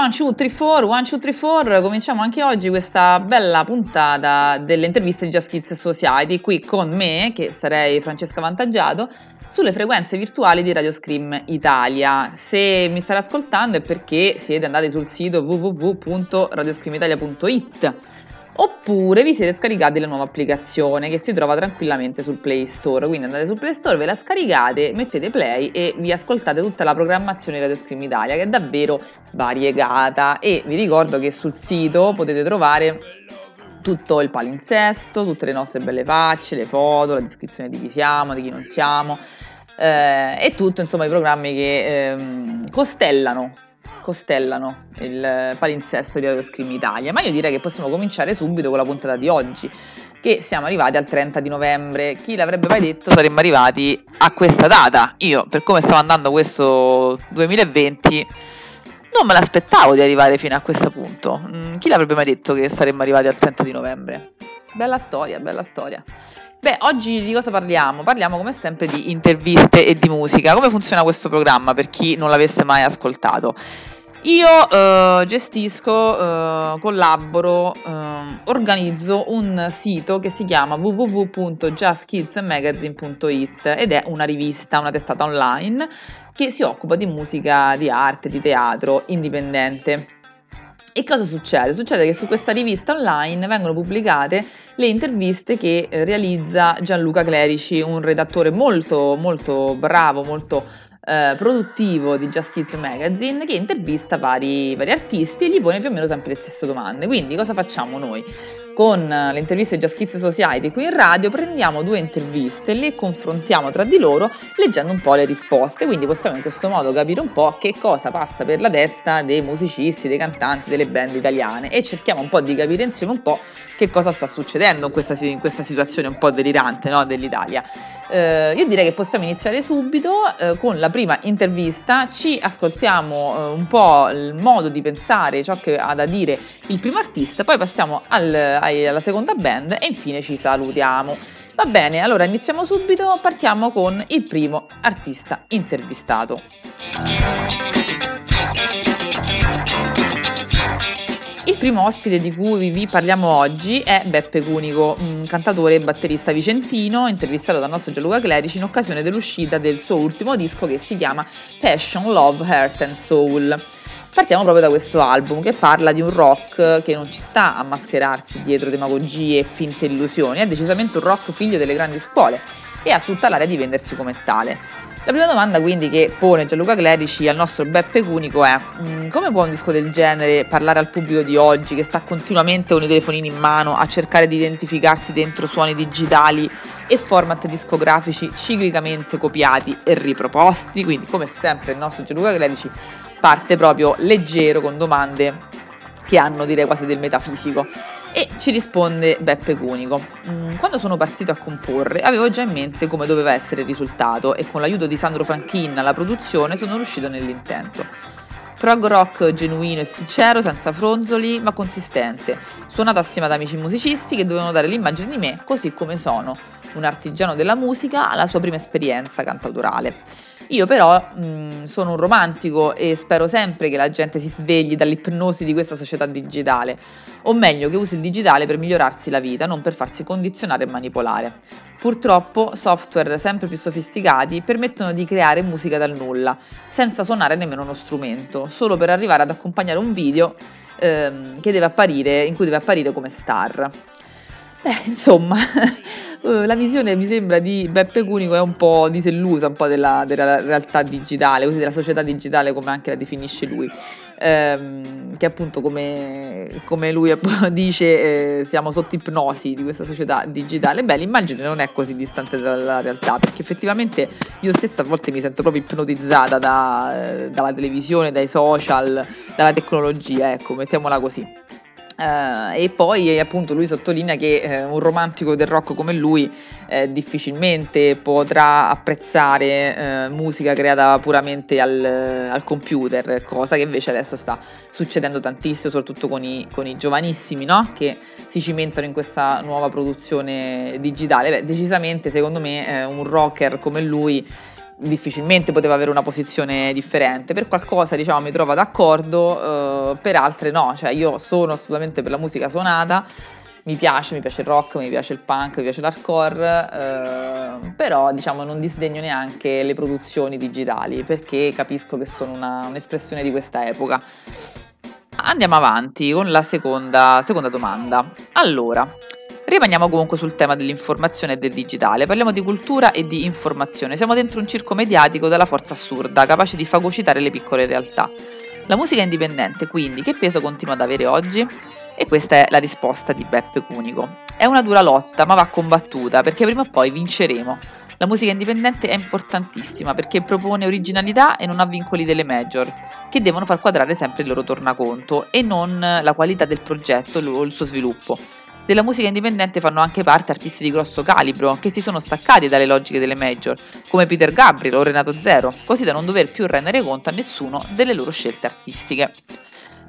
One, two, three, four, one, two, three, four. Cominciamo anche oggi questa bella puntata delle interviste di Just Kids Society, qui con me, che sarei Francesca Vantaggiato, sulle frequenze virtuali di Radio Scream Italia. Se mi state ascoltando è perché siete andati sul sito www.radioscreamitalia.it oppure vi siete scaricati la nuova applicazione che si trova tranquillamente sul Play Store. Quindi andate sul Play Store, ve la scaricate, mettete play e vi ascoltate tutta la programmazione di Radio Scream Italia che è davvero variegata e vi ricordo che sul sito potete trovare tutto il palinsesto, tutte le nostre belle facce, le foto, la descrizione di chi siamo, di chi non siamo eh, e tutto insomma i programmi che ehm, costellano costellano il palinsesto di Aeroscream Italia, ma io direi che possiamo cominciare subito con la puntata di oggi, che siamo arrivati al 30 di novembre. Chi l'avrebbe mai detto saremmo arrivati a questa data? Io, per come stava andando questo 2020, non me l'aspettavo di arrivare fino a questo punto. Mm, chi l'avrebbe mai detto che saremmo arrivati al 30 di novembre? Bella storia, bella storia. Beh, oggi di cosa parliamo? Parliamo come sempre di interviste e di musica. Come funziona questo programma per chi non l'avesse mai ascoltato? Io uh, gestisco, uh, collaboro, uh, organizzo un sito che si chiama www.justkidsmagazine.it ed è una rivista, una testata online che si occupa di musica, di arte, di teatro indipendente. E cosa succede? Succede che su questa rivista online vengono pubblicate le interviste che realizza Gianluca Clerici, un redattore molto molto bravo, molto eh, produttivo di Just Kids Magazine che intervista vari, vari artisti e gli pone più o meno sempre le stesse domande. Quindi cosa facciamo noi? Con le interviste Just Kids Society qui in radio prendiamo due interviste, le confrontiamo tra di loro leggendo un po' le risposte, quindi possiamo in questo modo capire un po' che cosa passa per la testa dei musicisti, dei cantanti, delle band italiane. E cerchiamo un po' di capire insieme un po' che cosa sta succedendo in questa, in questa situazione un po' delirante no, dell'Italia. Eh, io direi che possiamo iniziare subito eh, con la prima intervista, ci ascoltiamo eh, un po' il modo di pensare, ciò che ha da dire il primo artista, poi passiamo al, alla seconda band e infine ci salutiamo. Va bene, allora iniziamo subito, partiamo con il primo artista intervistato. Il primo ospite di cui vi parliamo oggi è Beppe Cunico, un cantatore e batterista vicentino, intervistato dal nostro Gianluca Clerici in occasione dell'uscita del suo ultimo disco che si chiama Passion, Love, Heart and Soul. Partiamo proprio da questo album che parla di un rock che non ci sta a mascherarsi dietro demagogie e finte illusioni, è decisamente un rock figlio delle grandi scuole e ha tutta l'area di vendersi come tale. La prima domanda quindi che pone Gianluca Clerici al nostro Beppe Cunico è mm, come può un disco del genere parlare al pubblico di oggi che sta continuamente con i telefonini in mano a cercare di identificarsi dentro suoni digitali e format discografici ciclicamente copiati e riproposti? Quindi come sempre il nostro Gianluca Clerici parte proprio leggero con domande che hanno direi quasi del metafisico. E ci risponde Beppe Cunico. Mm, quando sono partito a comporre avevo già in mente come doveva essere il risultato e con l'aiuto di Sandro Franchin alla produzione sono riuscito nell'intento. Prog rock genuino e sincero, senza fronzoli, ma consistente, suonato assieme ad amici musicisti che dovevano dare l'immagine di me così come sono, un artigiano della musica alla sua prima esperienza cantautorale. Io però mh, sono un romantico e spero sempre che la gente si svegli dall'ipnosi di questa società digitale, o meglio che usi il digitale per migliorarsi la vita, non per farsi condizionare e manipolare. Purtroppo software sempre più sofisticati permettono di creare musica dal nulla, senza suonare nemmeno uno strumento, solo per arrivare ad accompagnare un video ehm, apparire, in cui deve apparire come star. Beh, insomma, Eh, la visione mi sembra di Beppe Cunico è un po' disillusa un po' della, della realtà digitale, così della società digitale come anche la definisce lui. Ehm, che appunto come, come lui dice eh, siamo sotto ipnosi di questa società digitale. Beh, l'immagine non è così distante dalla realtà, perché effettivamente io stessa a volte mi sento proprio ipnotizzata da, dalla televisione, dai social, dalla tecnologia, ecco, mettiamola così. Uh, e poi appunto lui sottolinea che eh, un romantico del rock come lui eh, difficilmente potrà apprezzare eh, musica creata puramente al, al, computer, cosa che invece adesso sta succedendo tantissimo, soprattutto con i, con i giovanissimi no? che si cimentano in questa nuova produzione digitale. Beh, decisamente secondo me eh, un rocker come lui difficilmente poteva avere una posizione differente. Per qualcosa, diciamo, mi trova d'accordo, eh, per altre no. Cioè, io sono assolutamente per la musica suonata. Mi piace, mi piace il rock, mi piace il punk, mi piace l'hardcore, eh, però diciamo non disdegno neanche le produzioni digitali perché capisco che sono una, un'espressione di questa epoca. Andiamo avanti con la seconda, seconda domanda. Allora, Rimaniamo comunque sul tema dell'informazione e del digitale, parliamo di cultura e di informazione, siamo dentro un circo mediatico dalla forza assurda, capace di fagocitare le piccole realtà. La musica indipendente, quindi, che peso continua ad avere oggi? E questa è la risposta di Beppe Cunico. È una dura lotta, ma va combattuta, perché prima o poi vinceremo. La musica indipendente è importantissima perché propone originalità e non ha vincoli delle major, che devono far quadrare sempre il loro tornaconto e non la qualità del progetto o il suo sviluppo. Della musica indipendente fanno anche parte artisti di grosso calibro, che si sono staccati dalle logiche delle major, come Peter Gabriel o Renato Zero, così da non dover più rendere conto a nessuno delle loro scelte artistiche.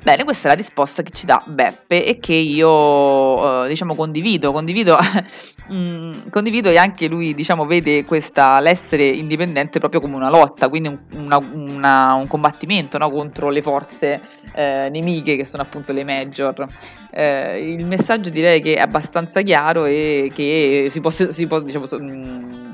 Bene, questa è la risposta che ci dà Beppe e che io eh, diciamo condivido, condivido, mm, condivido e anche lui diciamo vede questa, l'essere indipendente proprio come una lotta, quindi un, una, una, un combattimento no, contro le forze eh, nemiche che sono appunto le major. Eh, il messaggio direi che è abbastanza chiaro e che si può, si può diciamo, mm,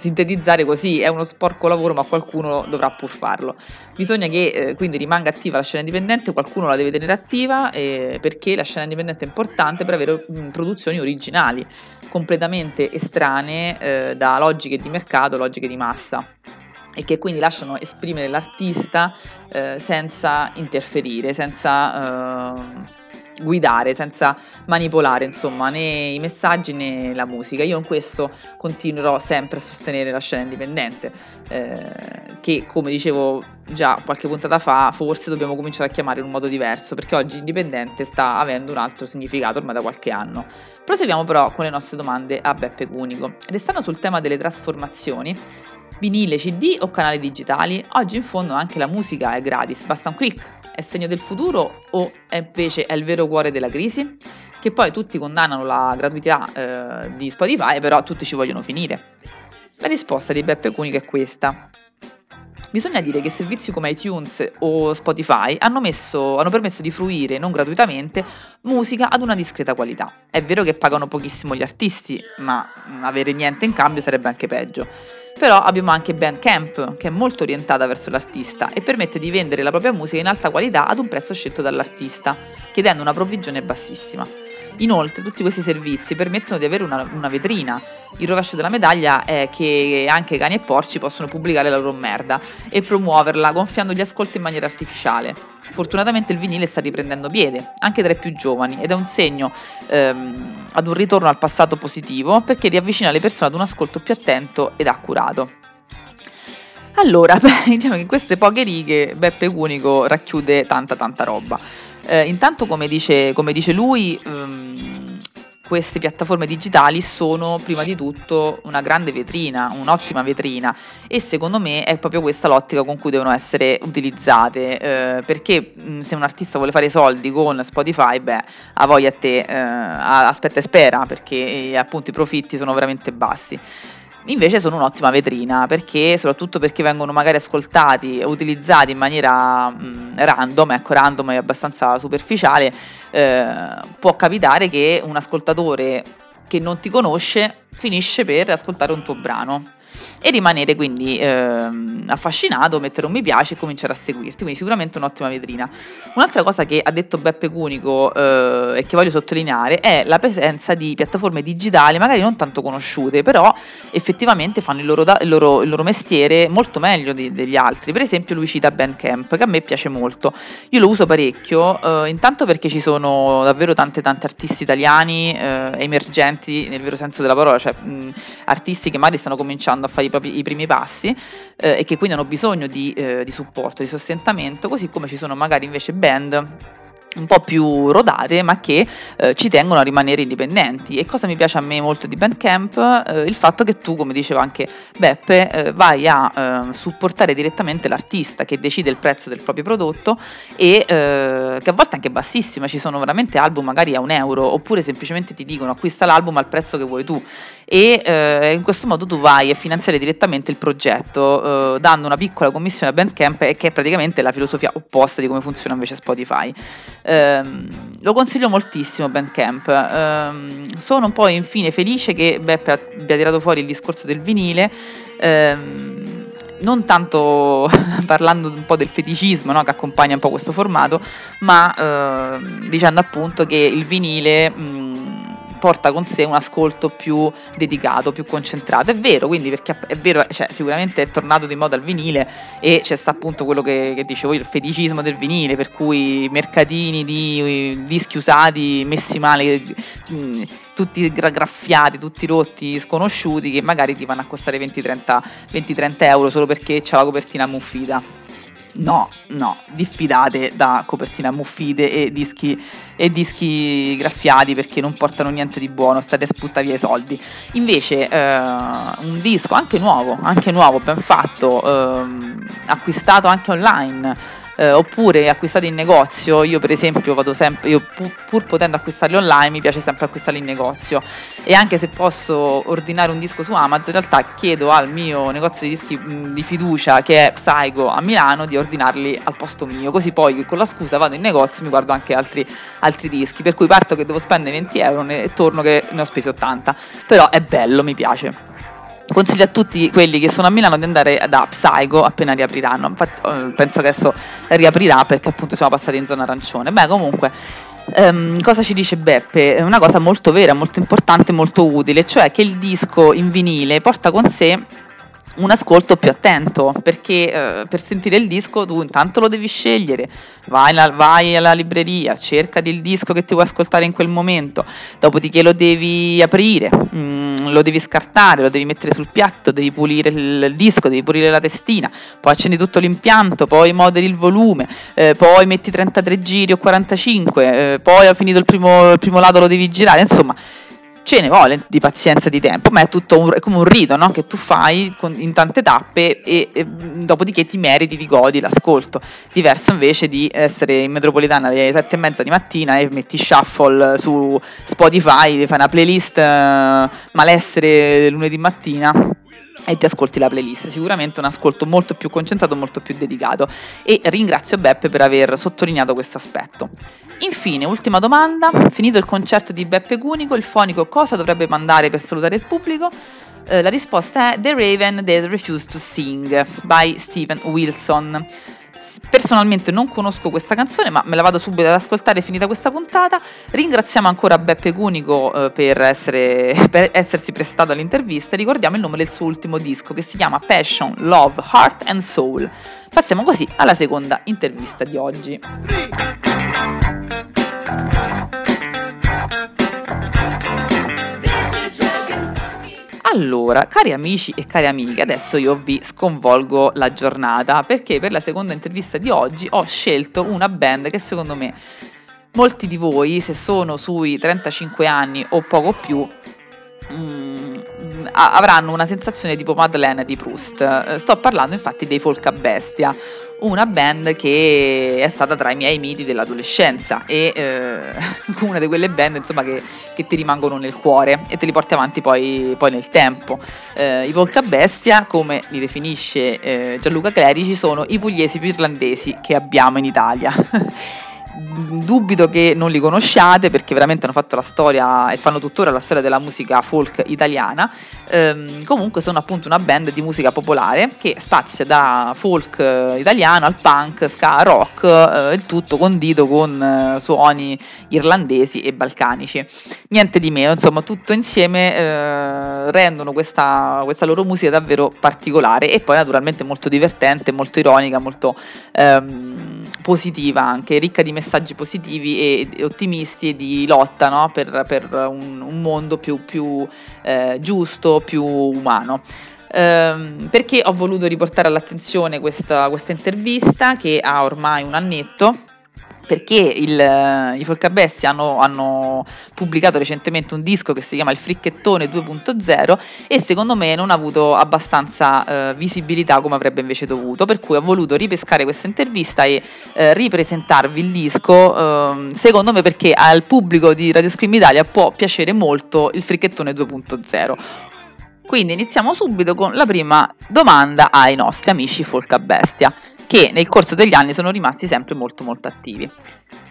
sintetizzare così, è uno sporco lavoro ma qualcuno dovrà pur farlo. Bisogna che eh, quindi rimanga attiva la scena indipendente, qualcuno la deve tenere attiva eh, perché la scena indipendente è importante per avere mh, mm, produzioni originali, completamente estranee eh, da logiche di mercato, logiche di massa e che quindi lasciano esprimere l'artista eh, senza interferire, senza eh, guidare, senza manipolare insomma né i messaggi né la musica. Io in questo continuerò sempre a sostenere la scena indipendente, eh, che come dicevo già qualche puntata fa, forse dobbiamo cominciare a chiamare in un modo diverso, perché oggi indipendente sta avendo un altro significato ormai da qualche anno. Proseguiamo però con le nostre domande a Beppe Cunico. Restando sul tema delle trasformazioni, vinile, CD o canali digitali, oggi in fondo anche la musica è gratis, basta un clic è segno del futuro o invece è il vero cuore della crisi? Che poi tutti condannano la gratuità eh, di Spotify, però tutti ci vogliono finire. La risposta di Beppe Cunico è questa. Bisogna dire che servizi come iTunes o Spotify hanno, messo, hanno, permesso di fruire non gratuitamente musica ad una discreta qualità. È vero che pagano pochissimo gli artisti, ma avere niente in cambio sarebbe anche peggio. Però abbiamo anche Bandcamp, che è molto orientata verso l'artista e permette di vendere la propria musica in alta qualità ad un prezzo scelto dall'artista, chiedendo una provvigione bassissima. Inoltre tutti questi servizi permettono di avere una, una, vetrina. Il rovescio della medaglia è che anche cani e porci possono pubblicare la loro merda e promuoverla gonfiando gli ascolti in maniera artificiale. Fortunatamente il vinile sta riprendendo piede, anche tra i più giovani, ed è un segno ehm, ad un ritorno al passato positivo perché riavvicina le persone ad un ascolto più attento ed accurato. Allora, beh, diciamo che in queste poche righe Beppe Cunico racchiude tanta tanta roba. Eh, intanto, come dice, come dice lui, ehm, queste piattaforme digitali sono prima di tutto una grande vetrina, un'ottima vetrina. E secondo me è proprio questa l'ottica con cui devono essere utilizzate eh, perché mh, se un artista vuole fare soldi con Spotify, beh, a voglia a te, eh, aspetta e spera perché eh, appunto i profitti sono veramente bassi invece sono un'ottima vetrina perché soprattutto perché vengono magari ascoltati e utilizzati in maniera mh, random, ecco random è abbastanza superficiale, eh, può capitare che un ascoltatore che non ti conosce finisce per ascoltare un tuo brano e rimanere quindi eh, affascinato, mettere un mi piace e cominciare a seguirti, quindi sicuramente un'ottima vetrina. Un'altra cosa che ha detto Beppe Cunico eh, e che voglio sottolineare è la presenza di piattaforme digitali, magari non tanto conosciute, però effettivamente fanno il loro, da- il loro, il loro mestiere molto meglio di- degli altri. Per esempio lui cita Bandcamp, che a me piace molto. Io lo uso parecchio, eh, intanto perché ci sono davvero tante tante artisti italiani eh, emergenti nel vero senso della parola, cioè mh, artisti che magari stanno cominciando a fare i, propri, i primi passi eh, e che quindi hanno bisogno di, eh, di supporto, di sostentamento, così come ci sono magari invece band un po' più rodate ma che eh, ci tengono a rimanere indipendenti. E cosa mi piace a me molto di Bandcamp eh, il fatto che tu come diceva anche Beppe eh, vai a eh, supportare direttamente l'artista che decide il prezzo del proprio prodotto e eh, che a volte è anche bassissima ci sono veramente album magari a un euro oppure semplicemente ti dicono acquista l'album al prezzo che vuoi tu e eh, in questo modo tu vai a finanziare direttamente il progetto eh, dando una piccola commissione a Bandcamp che è praticamente la filosofia opposta di come funziona invece Spotify. Ehm, lo consiglio moltissimo Bandcamp. Ehm, sono poi infine felice che Beppe abbia tirato fuori il discorso del vinile. Ehm, non tanto parlando un po' del feticismo no, che accompagna un po' questo formato, ma eh, dicendo appunto che il vinile mh, porta con sé un ascolto più dedicato, più concentrato. È vero, quindi perché è vero, cioè, sicuramente è tornato di moda il vinile e c'è sta appunto quello che, che dicevo io, il feticismo del vinile, per cui mercatini di dischi usati, messi male, tutti graffiati, tutti rotti, sconosciuti, che magari ti vanno a costare 20-30 euro solo perché c'è la copertina muffita. No, no, diffidate da copertine ammuffite e dischi, e dischi graffiati perché non portano niente di buono, state a sputtare via i soldi. Invece eh, un disco anche nuovo, anche nuovo, ben fatto, eh, acquistato anche online, eh, oppure acquistati in negozio. Io per esempio vado sempre, io pur, pur, potendo acquistarli online mi piace sempre acquistarli in negozio e anche se posso ordinare un disco su Amazon in realtà chiedo al mio negozio di dischi di fiducia che è Psycho a Milano di ordinarli al posto mio, così poi con la scusa vado in negozio e mi guardo anche altri, altri dischi, per cui parto che devo spendere 20 euro e torno che ne ho spesi 80, però è bello, mi piace. Consiglio a tutti quelli che sono a Milano di andare da Psycho appena riapriranno. Infatti, eh, penso che adesso riaprirà perché appunto siamo passati in zona arancione. Beh, comunque, ehm, cosa ci dice Beppe? Una cosa molto vera, molto importante, molto utile, cioè che il disco in vinile porta con sé un ascolto più attento perché eh, per sentire il disco tu intanto lo devi scegliere. Vai, la, vai, alla libreria cerca del disco che ti vuoi ascoltare in quel momento. Dopodiché lo devi aprire mh, mm, lo devi scartare lo devi mettere sul piatto devi pulire il, il, disco devi pulire la testina poi accendi tutto l'impianto poi moderi il volume eh, poi metti 33 giri o 45 eh, poi ha finito il primo, il primo lato lo devi girare insomma ce ne vuole di pazienza e di tempo, ma è tutto un, è come un rito no? che tu fai con, in tante tappe e, e, dopodiché ti meriti, ti godi l'ascolto. Diverso invece di essere in metropolitana alle sette e mezza di mattina e metti shuffle su Spotify, fai una playlist uh, malessere lunedì mattina e ti ascolti la playlist. Sicuramente un ascolto molto più concentrato, molto più dedicato. E ringrazio Beppe per aver sottolineato questo aspetto. Infine, ultima domanda: finito il concerto di Beppe Cunico, il fonico cosa dovrebbe mandare per salutare il pubblico? Eh, la risposta è The Raven That Refused to Sing by Steven Wilson. Personalmente non conosco questa canzone, ma me la vado subito ad ascoltare finita questa puntata. Ringraziamo ancora Beppe Cunico eh, per, essere, per, essersi prestato all'intervista e ricordiamo il nome del suo ultimo disco che si chiama Passion, Love, Heart and Soul. Passiamo così alla seconda intervista di oggi. Allora, cari amici e cari amiche, adesso io vi sconvolgo la giornata perché per la seconda intervista di oggi ho scelto una band che secondo me molti di voi, se sono sui 35 anni o poco più, mm, avranno una sensazione tipo Madeleine di Proust. Sto parlando infatti dei Folk a Bestia, una band che è stata tra i miei miti dell'adolescenza e eh, una di quelle band insomma, che, che, ti rimangono nel cuore e te li porti avanti poi, poi nel tempo. Eh, I Volca Bestia, come li definisce eh, Gianluca Clerici, sono i pugliesi più irlandesi che abbiamo in Italia. dubito che non li conosciate perché veramente hanno fatto la storia e fanno tuttora la storia della musica folk italiana. Ehm, comunque sono appunto una band di musica popolare che spazia da folk eh, italiano al punk, ska, rock, eh, il tutto condito con eh, suoni irlandesi e balcanici. Niente di meno, insomma, tutto insieme eh, rendono questa, questa, loro musica davvero particolare e poi naturalmente molto divertente, molto ironica, molto ehm, positiva anche, ricca di messaggi positivi e, e ottimisti e di lotta no? per, per un, un, mondo più, più eh, giusto, più umano. Um, perché ho voluto riportare all'attenzione questa, questa intervista che ha ormai un annetto perché il, i Folcabessi hanno, hanno, pubblicato recentemente un disco che si chiama Il Fricchettone 2.0 e secondo me non ha avuto abbastanza eh, visibilità come avrebbe invece dovuto, per cui ho voluto ripescare questa intervista e eh, ripresentarvi il disco, eh, secondo me perché al pubblico di Radio Scream Italia può piacere molto il Fricchettone 2.0. Quindi iniziamo subito con la prima domanda ai nostri amici Folcabestia che nel corso degli anni sono rimasti sempre molto molto attivi.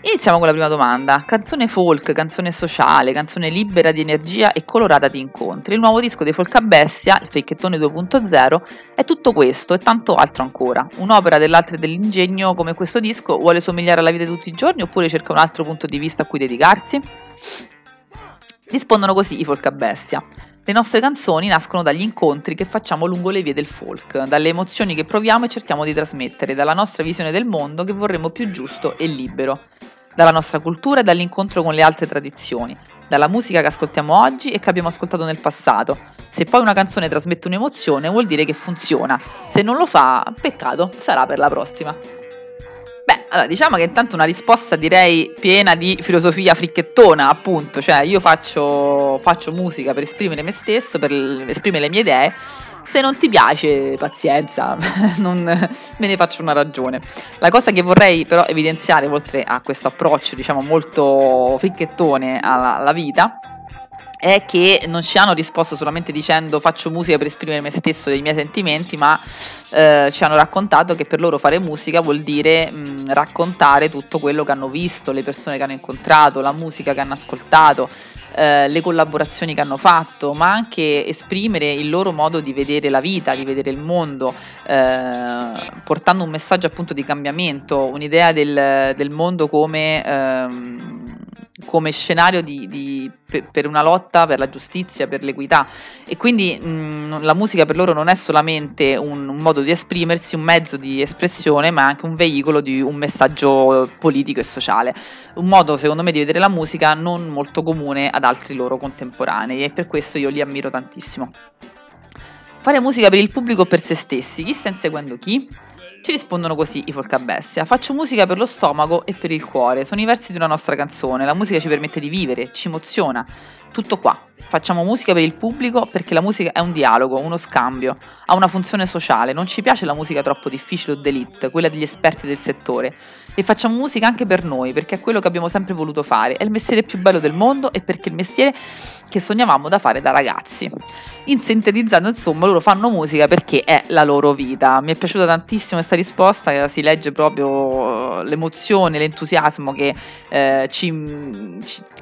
Iniziamo con la prima domanda. Canzone folk, canzone sociale, canzone libera di energia e colorata di incontri. Il nuovo disco dei Folca Bestia, il Fecchettone 2.0, è tutto questo e tanto altro ancora. Un'opera dell'altro e dell'ingegno come questo disco vuole somigliare alla vita di tutti i giorni oppure cerca un altro punto di vista a cui dedicarsi? Rispondono così i Folca Bestia. Le nostre canzoni nascono dagli incontri che facciamo lungo le vie del folk, dalle emozioni che proviamo e cerchiamo di trasmettere, dalla nostra visione del mondo che vorremmo più giusto e libero, dalla nostra cultura e dall'incontro con le altre tradizioni, dalla musica che ascoltiamo oggi e che abbiamo ascoltato nel passato. Se poi una canzone trasmette un'emozione vuol dire che funziona, se non lo fa, peccato, sarà per la prossima. Beh, allora, diciamo che intanto una risposta direi piena di filosofia fricchettona, appunto, cioè io faccio, faccio musica per esprimere me stesso, per esprimere le mie idee, se non ti piace, pazienza, non me ne faccio una ragione. La cosa che vorrei però evidenziare, oltre a questo approccio, diciamo, molto fricchettone alla, alla vita, è che non ci hanno risposto solamente dicendo faccio musica per esprimere me stesso e i miei sentimenti, ma eh, ci hanno raccontato che per loro fare musica vuol dire mh, raccontare tutto quello che hanno visto, le persone che hanno incontrato, la musica che hanno ascoltato, eh, le collaborazioni che hanno fatto, ma anche esprimere il loro modo di vedere la vita, di vedere il mondo, eh, portando un messaggio appunto di cambiamento, un'idea del, del mondo come ehm, come scenario di, di, per una lotta per la giustizia, per l'equità e quindi mh, la musica per loro non è solamente un, un, modo di esprimersi, un mezzo di espressione, ma anche un veicolo di un messaggio politico e sociale. Un modo secondo me di vedere la musica non molto comune ad altri loro contemporanei e per questo io li ammiro tantissimo. Fare musica per il pubblico o per se stessi, chi sta inseguendo chi? Ci rispondono così i Folcabestia. Faccio musica per lo stomaco e per il cuore. Sono i versi di una nostra canzone. La musica ci permette di vivere, ci emoziona. Tutto qua. Facciamo musica per il pubblico perché la musica è un dialogo, uno scambio, ha una funzione sociale. Non ci piace la musica troppo difficile o d'elite, quella degli esperti del settore. E facciamo musica anche per noi, perché è quello che abbiamo sempre voluto fare. È il mestiere più bello del mondo e perché è il mestiere che sognavamo da fare da ragazzi. In sintetizzando, insomma, loro fanno musica perché è la loro vita. Mi è piaciuta tantissimo questa risposta, si legge proprio l'emozione, l'entusiasmo che, eh, ci,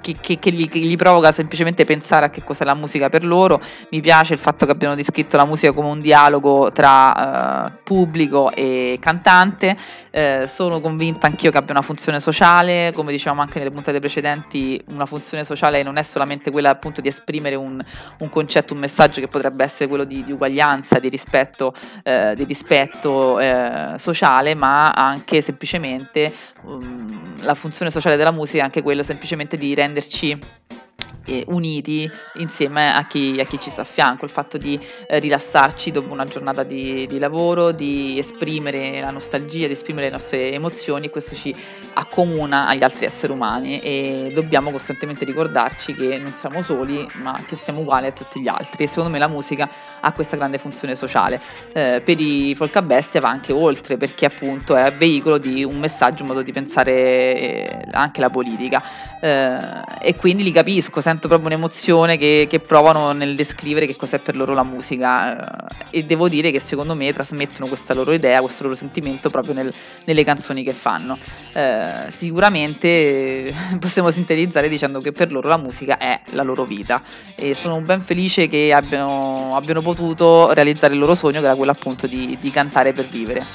che, che, gli, che gli provoca semplicemente pensare a che cos'è la musica per loro. Mi piace il fatto che abbiano descritto la musica come un dialogo tra uh, pubblico e cantante. Uh, sono convinta anch'io che abbia una funzione sociale, come dicevamo anche nelle puntate precedenti, una funzione sociale non è solamente quella appunto di esprimere un, un concetto, un messaggio che potrebbe essere quello di, di uguaglianza, di rispetto, uh, di rispetto sociale, ma anche semplicemente um, la funzione sociale della musica è anche quello semplicemente di renderci eh, uniti insieme a chi, a chi, ci sta a fianco, il fatto di eh, rilassarci dopo una giornata di, di, lavoro, di esprimere la nostalgia, di esprimere le nostre emozioni, questo ci accomuna agli altri esseri umani e dobbiamo costantemente ricordarci che non siamo soli, ma che siamo uguali a tutti gli altri. E secondo me la musica ha questa grande funzione sociale. Eh, per i folk a bestia va anche oltre perché appunto è veicolo di un messaggio, un modo di pensare eh, anche la politica eh, e quindi li capisco, sento proprio un'emozione che, che, provano nel descrivere che cos'è per loro la musica eh, e devo dire che secondo me trasmettono questa loro idea, questo loro sentimento proprio nel, nelle canzoni che fanno. Eh, sicuramente possiamo sintetizzare dicendo che per loro la musica è la loro vita e sono ben felice che abbiano, abbiano potuto realizzare il loro sogno che era quello appunto di, di cantare per vivere.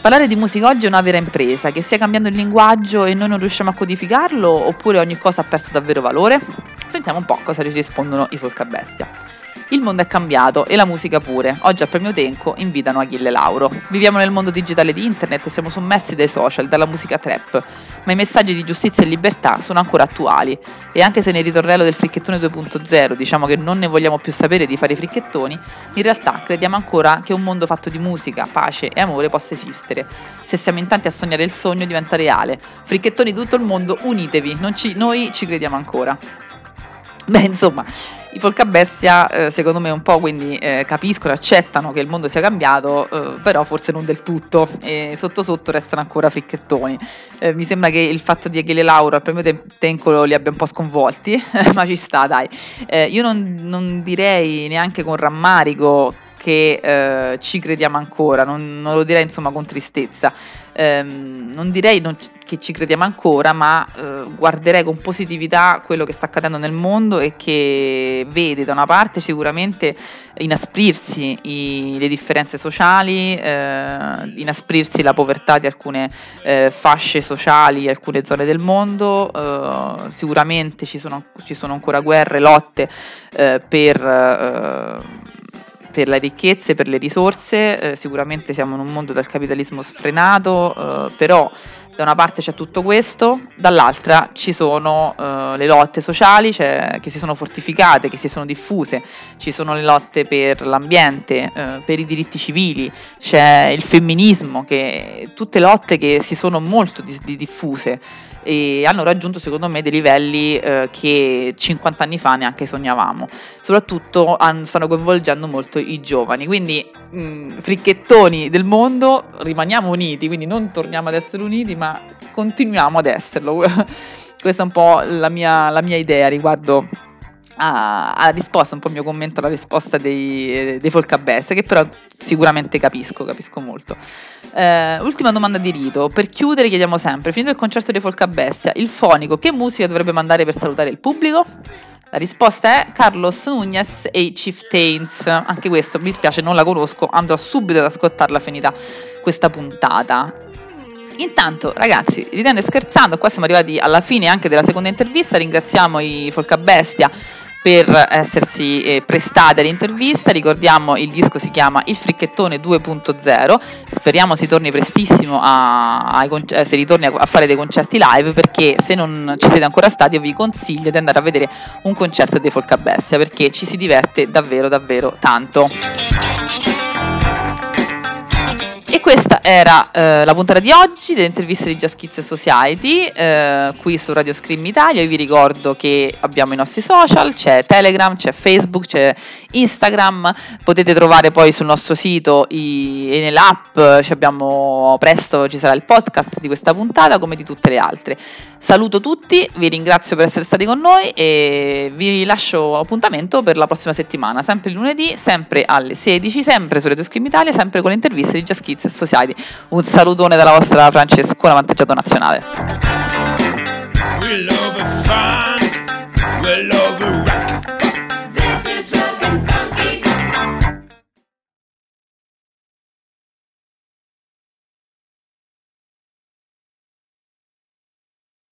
Parlare di musica oggi è una vera impresa, che stia cambiando il linguaggio e noi non riusciamo a codificarlo, oppure ogni cosa ha perso davvero valore? Sentiamo un po' cosa ci rispondono i Folca Bestia. Il mondo è cambiato e la musica pure. Oggi al premio Tenco invitano Achille Lauro. Viviamo nel mondo digitale di internet e siamo sommersi dai social, dalla musica trap, ma i messaggi di giustizia e libertà sono ancora attuali. E anche se nel ritornello del fricchettone 2.0 diciamo che non ne vogliamo più sapere di fare i fricchettoni, in realtà crediamo ancora che un mondo fatto di musica, pace e amore possa esistere. Se siamo in tanti a sognare il sogno diventa reale. Fricchettoni tutto il mondo, unitevi, ci, noi ci crediamo ancora. Beh, insomma, i Folcabestia eh, secondo me un po' quindi eh, capiscono, accettano che il mondo sia cambiato, eh, però forse non del tutto e sotto sotto restano ancora fricchettoni. Eh, mi sembra che il fatto di Achille Lauro al premio Tencolo li abbia un po' sconvolti, ma ci sta dai. Eh, io non, non direi neanche con rammarico che eh, ci crediamo ancora, non, non, lo direi insomma con tristezza. Ehm, non direi non, che ci crediamo ancora, ma eh, guarderei con positività quello che sta accadendo nel mondo e che vede da una parte sicuramente inasprirsi i, le differenze sociali, eh, inasprirsi la povertà di alcune eh, fasce sociali, alcune zone del mondo, eh, sicuramente ci sono, ci sono, ancora guerre, lotte eh, per per le ricchezze, per le risorse, eh, sicuramente siamo in un mondo del capitalismo sfrenato, eh, però da una parte c'è tutto questo, dall'altra ci sono eh, le lotte sociali cioè, che si sono fortificate, che si sono diffuse, ci sono le lotte per l'ambiente, eh, per i diritti civili, c'è il femminismo, che, tutte lotte che si sono molto di, di diffuse e hanno raggiunto secondo me dei livelli eh, che 50 anni fa neanche sognavamo. Soprattutto han, stanno coinvolgendo molto i giovani, quindi mh, mm, fricchettoni del mondo, rimaniamo uniti, quindi non torniamo ad essere uniti, ma continuiamo ad esserlo. Questa è un po' la mia, la mia idea riguardo ha, risposto un po' il mio commento alla risposta dei, dei Folcabest, che però sicuramente capisco, capisco molto. Eh, ultima domanda di rito, per chiudere chiediamo sempre, finito il concerto dei Folcabestia, il fonico che musica dovrebbe mandare per salutare il pubblico? La risposta è Carlos Nunez e i Chieftains. Anche questo mi spiace, non la conosco, andrò subito ad ascoltarla finita questa puntata. Intanto, ragazzi, ridendo e scherzando, qua siamo arrivati alla fine anche della seconda intervista. Ringraziamo i Folcabestia per essersi eh, prestati all'intervista. Ricordiamo il disco si chiama Il Fricchettone 2.0. Speriamo si torni prestissimo a, a, eh, si ritorni a, a, fare dei concerti live perché se non ci siete ancora stati vi consiglio di andare a vedere un concerto dei Folcabestia perché ci si diverte davvero davvero tanto. Questa era eh, la puntata di oggi delle interviste di Just Kids Society eh, qui su Radio Scream Italia. Io vi ricordo che abbiamo i nostri social, c'è Telegram, c'è Facebook, c'è Instagram. Potete trovare poi sul nostro sito i, e nell'app, abbiamo, presto ci sarà il podcast di questa puntata come di tutte le altre. Saluto tutti, vi ringrazio per essere stati con noi e vi lascio appuntamento per la prossima settimana, sempre lunedì, sempre alle 16, sempre su Radio Scream Italia, sempre con le interviste di Just Kids Society. Un salutone dalla vostra Francescona Vanteggiato Nazionale.